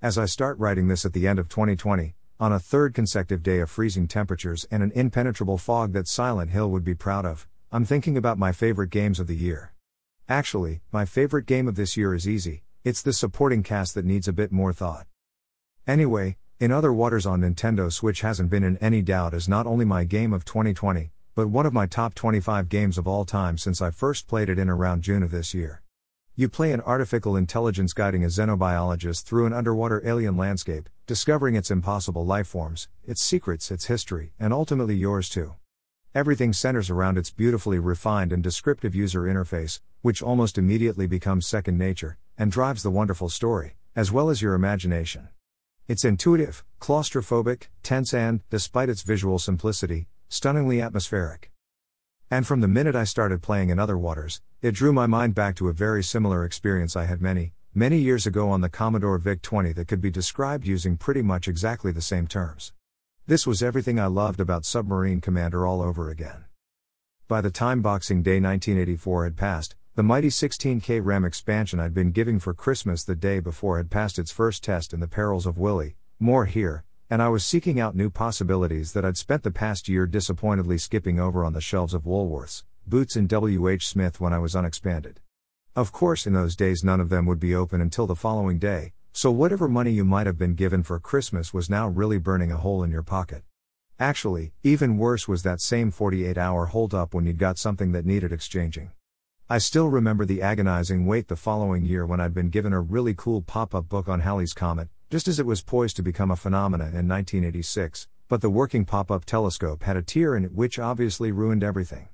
As I start writing this at the end of 2020, on a third consecutive day of freezing temperatures and an impenetrable fog that Silent Hill would be proud of, I'm thinking about my favorite games of the year. Actually, my favorite game of this year is easy it's the supporting cast that needs a bit more thought. Anyway, in other waters on Nintendo Switch hasn't been in any doubt as not only my game of 2020, but one of my top 25 games of all time since I first played it in around June of this year. You play an artificial intelligence guiding a xenobiologist through an underwater alien landscape, discovering its impossible life forms, its secrets, its history, and ultimately yours too. Everything centers around its beautifully refined and descriptive user interface, which almost immediately becomes second nature, and drives the wonderful story, as well as your imagination. It's intuitive, claustrophobic, tense, and, despite its visual simplicity, stunningly atmospheric. And from the minute I started playing in other waters, it drew my mind back to a very similar experience I had many, many years ago on the Commodore VIC 20 that could be described using pretty much exactly the same terms. This was everything I loved about Submarine Commander all over again. By the time Boxing Day 1984 had passed, the mighty 16K RAM expansion I'd been giving for Christmas the day before had passed its first test in the perils of Willy, more here, and I was seeking out new possibilities that I'd spent the past year disappointedly skipping over on the shelves of Woolworths, Boots, and WH Smith when I was unexpanded. Of course, in those days, none of them would be open until the following day, so, whatever money you might have been given for Christmas was now really burning a hole in your pocket. Actually, even worse was that same 48 hour hold up when you'd got something that needed exchanging. I still remember the agonizing wait the following year when I'd been given a really cool pop up book on Halley's Comet, just as it was poised to become a phenomenon in 1986, but the working pop up telescope had a tear in it which obviously ruined everything.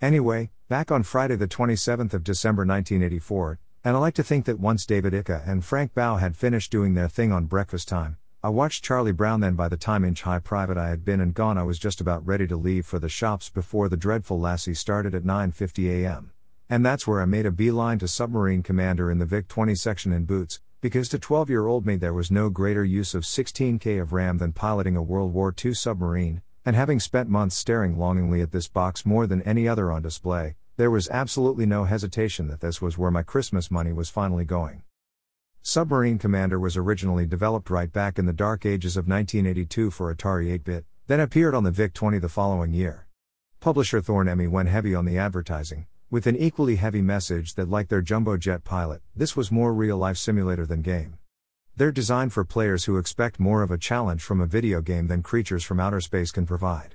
Anyway, back on Friday the 27th of December 1984, and I like to think that once David Icke and Frank Bough had finished doing their thing on breakfast time, I watched Charlie Brown then by the time inch high private Eye had been and gone I was just about ready to leave for the shops before the dreadful lassie started at 9:50 a.m. And that's where I made a beeline to submarine commander in the Vic 20 section in boots, because to 12-year-old me there was no greater use of 16k of RAM than piloting a World War II submarine, and having spent months staring longingly at this box more than any other on display, there was absolutely no hesitation that this was where my Christmas money was finally going. Submarine Commander was originally developed right back in the dark ages of 1982 for Atari 8 bit, then appeared on the VIC 20 the following year. Publisher Thorn EMI went heavy on the advertising, with an equally heavy message that, like their jumbo jet pilot, this was more real life simulator than game. They're designed for players who expect more of a challenge from a video game than creatures from outer space can provide.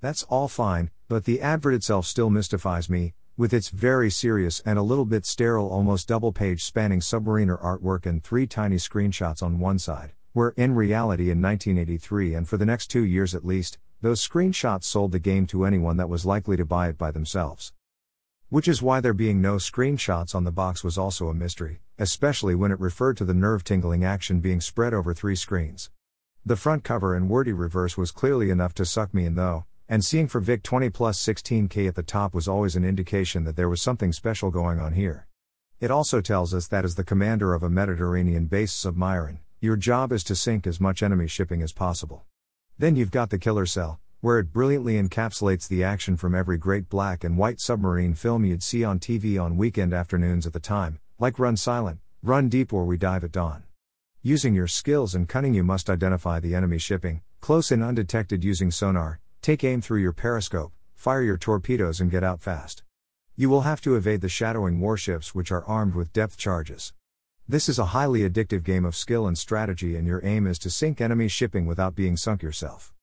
That's all fine, but the advert itself still mystifies me, with its very serious and a little bit sterile almost double page spanning submariner artwork and three tiny screenshots on one side, where in reality in 1983 and for the next two years at least, those screenshots sold the game to anyone that was likely to buy it by themselves. Which is why there being no screenshots on the box was also a mystery, especially when it referred to the nerve tingling action being spread over three screens. The front cover and wordy reverse was clearly enough to suck me in though, and seeing for VIC 20 plus 16K at the top was always an indication that there was something special going on here. It also tells us that as the commander of a Mediterranean based submarine, your job is to sink as much enemy shipping as possible. Then you've got the killer sell, where it brilliantly encapsulates the action from every great black and white submarine film you'd see on TV on weekend afternoons at the time, like Run Silent, Run Deep, or We Dive at Dawn. Using your skills and cunning, you must identify the enemy shipping, close and undetected using sonar, Take aim through your periscope, fire your torpedoes, and get out fast. You will have to evade the shadowing warships, which are armed with depth charges. This is a highly addictive game of skill and strategy, and your aim is to sink enemy shipping without being sunk yourself.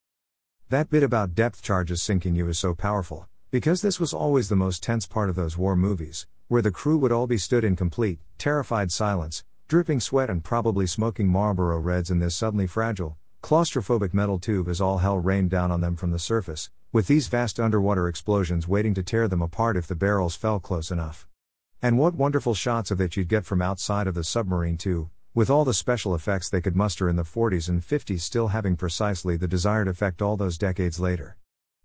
That bit about depth charges sinking you is so powerful, because this was always the most tense part of those war movies, where the crew would all be stood in complete, terrified silence, dripping sweat and probably smoking Marlboro Reds in this suddenly fragile, claustrophobic metal tube as all hell rained down on them from the surface, with these vast underwater explosions waiting to tear them apart if the barrels fell close enough. And what wonderful shots of it you'd get from outside of the submarine, too, with all the special effects they could muster in the 40s and 50s still having precisely the desired effect all those decades later.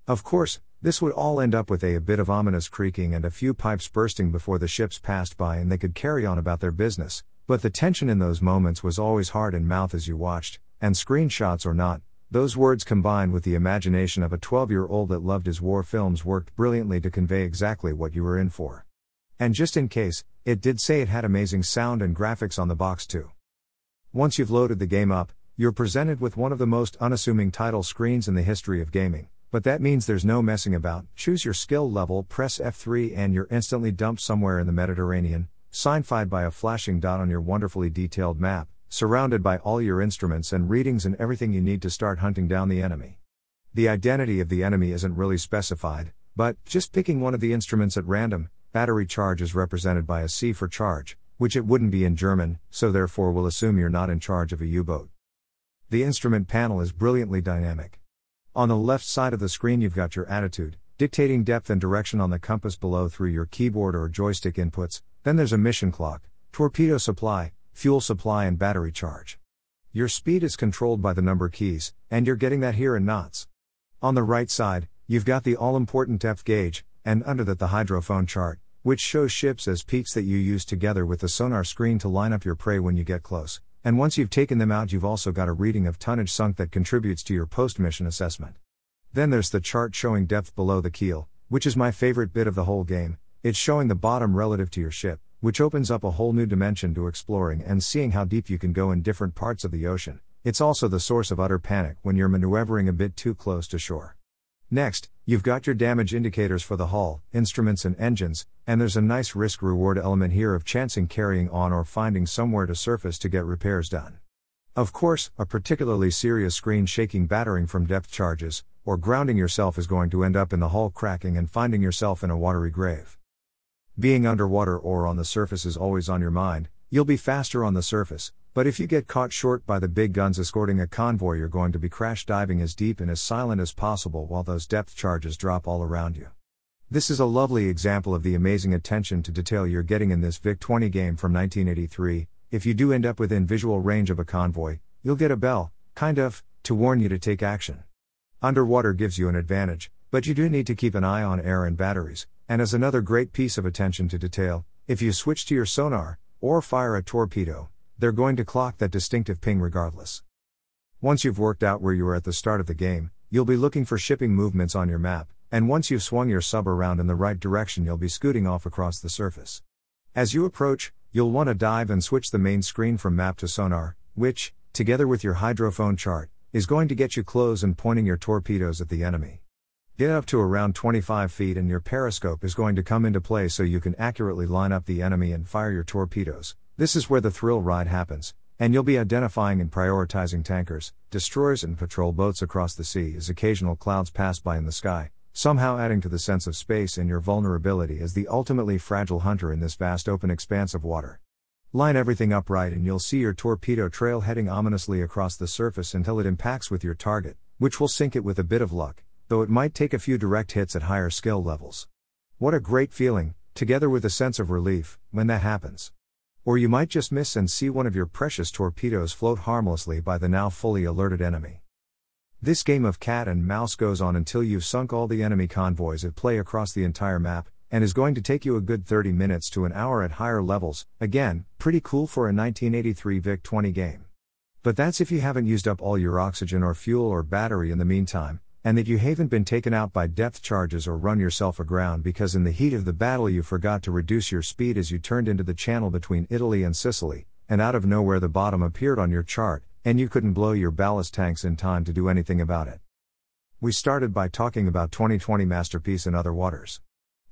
Of course, this would all end up with a, a bit of ominous creaking and a few pipes bursting before the ships passed by and they could carry on about their business, but the tension in those moments was always hard in mouth as you watched, and screenshots or not, those words combined with the imagination of a 12 year old that loved his war films worked brilliantly to convey exactly what you were in for. And just in case, it did say it had amazing sound and graphics on the box too. Once you've loaded the game up, you're presented with one of the most unassuming title screens in the history of gaming. But that means there's no messing about. Choose your skill level, press F3, and you're instantly dumped somewhere in the Mediterranean, signified by a flashing dot on your wonderfully detailed map, surrounded by all your instruments and readings and everything you need to start hunting down the enemy. The identity of the enemy isn't really specified, but, just picking one of the instruments at random, battery charge is represented by a C for charge, which it wouldn't be in German, so therefore we'll assume you're not in charge of a U boat. The instrument panel is brilliantly dynamic. On the left side of the screen, you've got your attitude, dictating depth and direction on the compass below through your keyboard or joystick inputs. Then there's a mission clock, torpedo supply, fuel supply, and battery charge. Your speed is controlled by the number keys, and you're getting that here in knots. On the right side, you've got the all important depth gauge, and under that the hydrophone chart, which shows ships as peaks that you use together with the sonar screen to line up your prey when you get close. And once you've taken them out, you've also got a reading of tonnage sunk that contributes to your post mission assessment. Then there's the chart showing depth below the keel, which is my favorite bit of the whole game. It's showing the bottom relative to your ship, which opens up a whole new dimension to exploring and seeing how deep you can go in different parts of the ocean. It's also the source of utter panic when you're maneuvering a bit too close to shore. Next, you've got your damage indicators for the hull, instruments, and engines, and there's a nice risk reward element here of chancing carrying on or finding somewhere to surface to get repairs done. Of course, a particularly serious screen shaking battering from depth charges, or grounding yourself is going to end up in the hull cracking and finding yourself in a watery grave. Being underwater or on the surface is always on your mind, you'll be faster on the surface, but if you get caught short by the big guns escorting a convoy, you're going to be crash diving as deep and as silent as possible while those depth charges drop all around you. This is a lovely example of the amazing attention to detail you're getting in this VIC 20 game from 1983. If you do end up within visual range of a convoy, you'll get a bell, kind of, to warn you to take action. Underwater gives you an advantage, but you do need to keep an eye on air and batteries, and as another great piece of attention to detail, if you switch to your sonar, or fire a torpedo, they're going to clock that distinctive ping regardless. Once you've worked out where you are at the start of the game, you'll be looking for shipping movements on your map, and once you've swung your sub around in the right direction, you'll be scooting off across the surface. As you approach, you'll want to dive and switch the main screen from map to sonar, which, together with your hydrophone chart, is going to get you close and pointing your torpedoes at the enemy. Get up to around 25 feet and your periscope is going to come into play so you can accurately line up the enemy and fire your torpedoes. This is where the thrill ride happens, and you'll be identifying and prioritizing tankers, destroyers, and patrol boats across the sea as occasional clouds pass by in the sky, somehow adding to the sense of space and your vulnerability as the ultimately fragile hunter in this vast open expanse of water. Line everything up right and you'll see your torpedo trail heading ominously across the surface until it impacts with your target, which will sink it with a bit of luck, though it might take a few direct hits at higher skill levels. What a great feeling, together with a sense of relief, when that happens. Or you might just miss and see one of your precious torpedoes float harmlessly by the now fully alerted enemy. This game of cat and mouse goes on until you've sunk all the enemy convoys at play across the entire map, and is going to take you a good 30 minutes to an hour at higher levels. Again, pretty cool for a 1983 VIC 20 game. But that's if you haven't used up all your oxygen or fuel or battery in the meantime, and that you haven't been taken out by depth charges or run yourself aground because in the heat of the battle you forgot to reduce your speed as you turned into the channel between Italy and Sicily, and out of nowhere the bottom appeared on your chart, and you couldn't blow your ballast tanks in time to do anything about it. We started by talking about 2020 Masterpiece in Other Waters.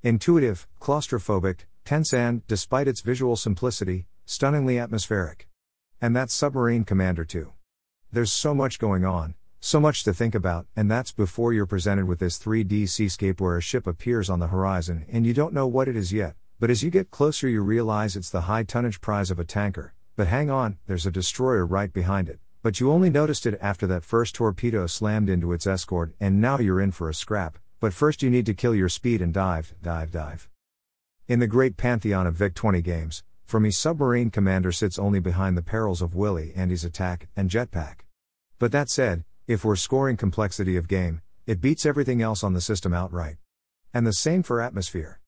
Intuitive, claustrophobic, tense and, despite its visual simplicity, stunningly atmospheric. And that's Submarine Commander 2. There's so much going on, so much to think about, and that's before you're presented with this 3D seascape where a ship appears on the horizon and you don't know what it is yet. But as you get closer, you realize it's the high tonnage prize of a tanker. But hang on, there's a destroyer right behind it. But you only noticed it after that first torpedo slammed into its escort, and now you're in for a scrap. But first, you need to kill your speed and dive, dive, dive. In the great pantheon of VIC 20 games, for me, Submarine Commander sits only behind the perils of Willy Andes Attack and Jetpac. But that said, if we're scoring complexity of game, it beats everything else on the system outright. And the same for atmosphere.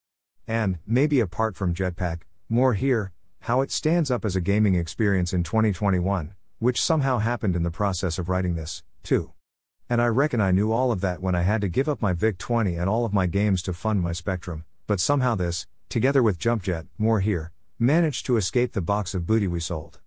And, maybe apart from Jetpac, more here, how it stands up as a gaming experience in 2021, which somehow happened in the process of writing this, too. And I reckon I knew all of that when I had to give up my VIC 20 and all of my games to fund my Spectrum, but somehow this, together with JumpJet, more here, managed to escape the box of booty we sold.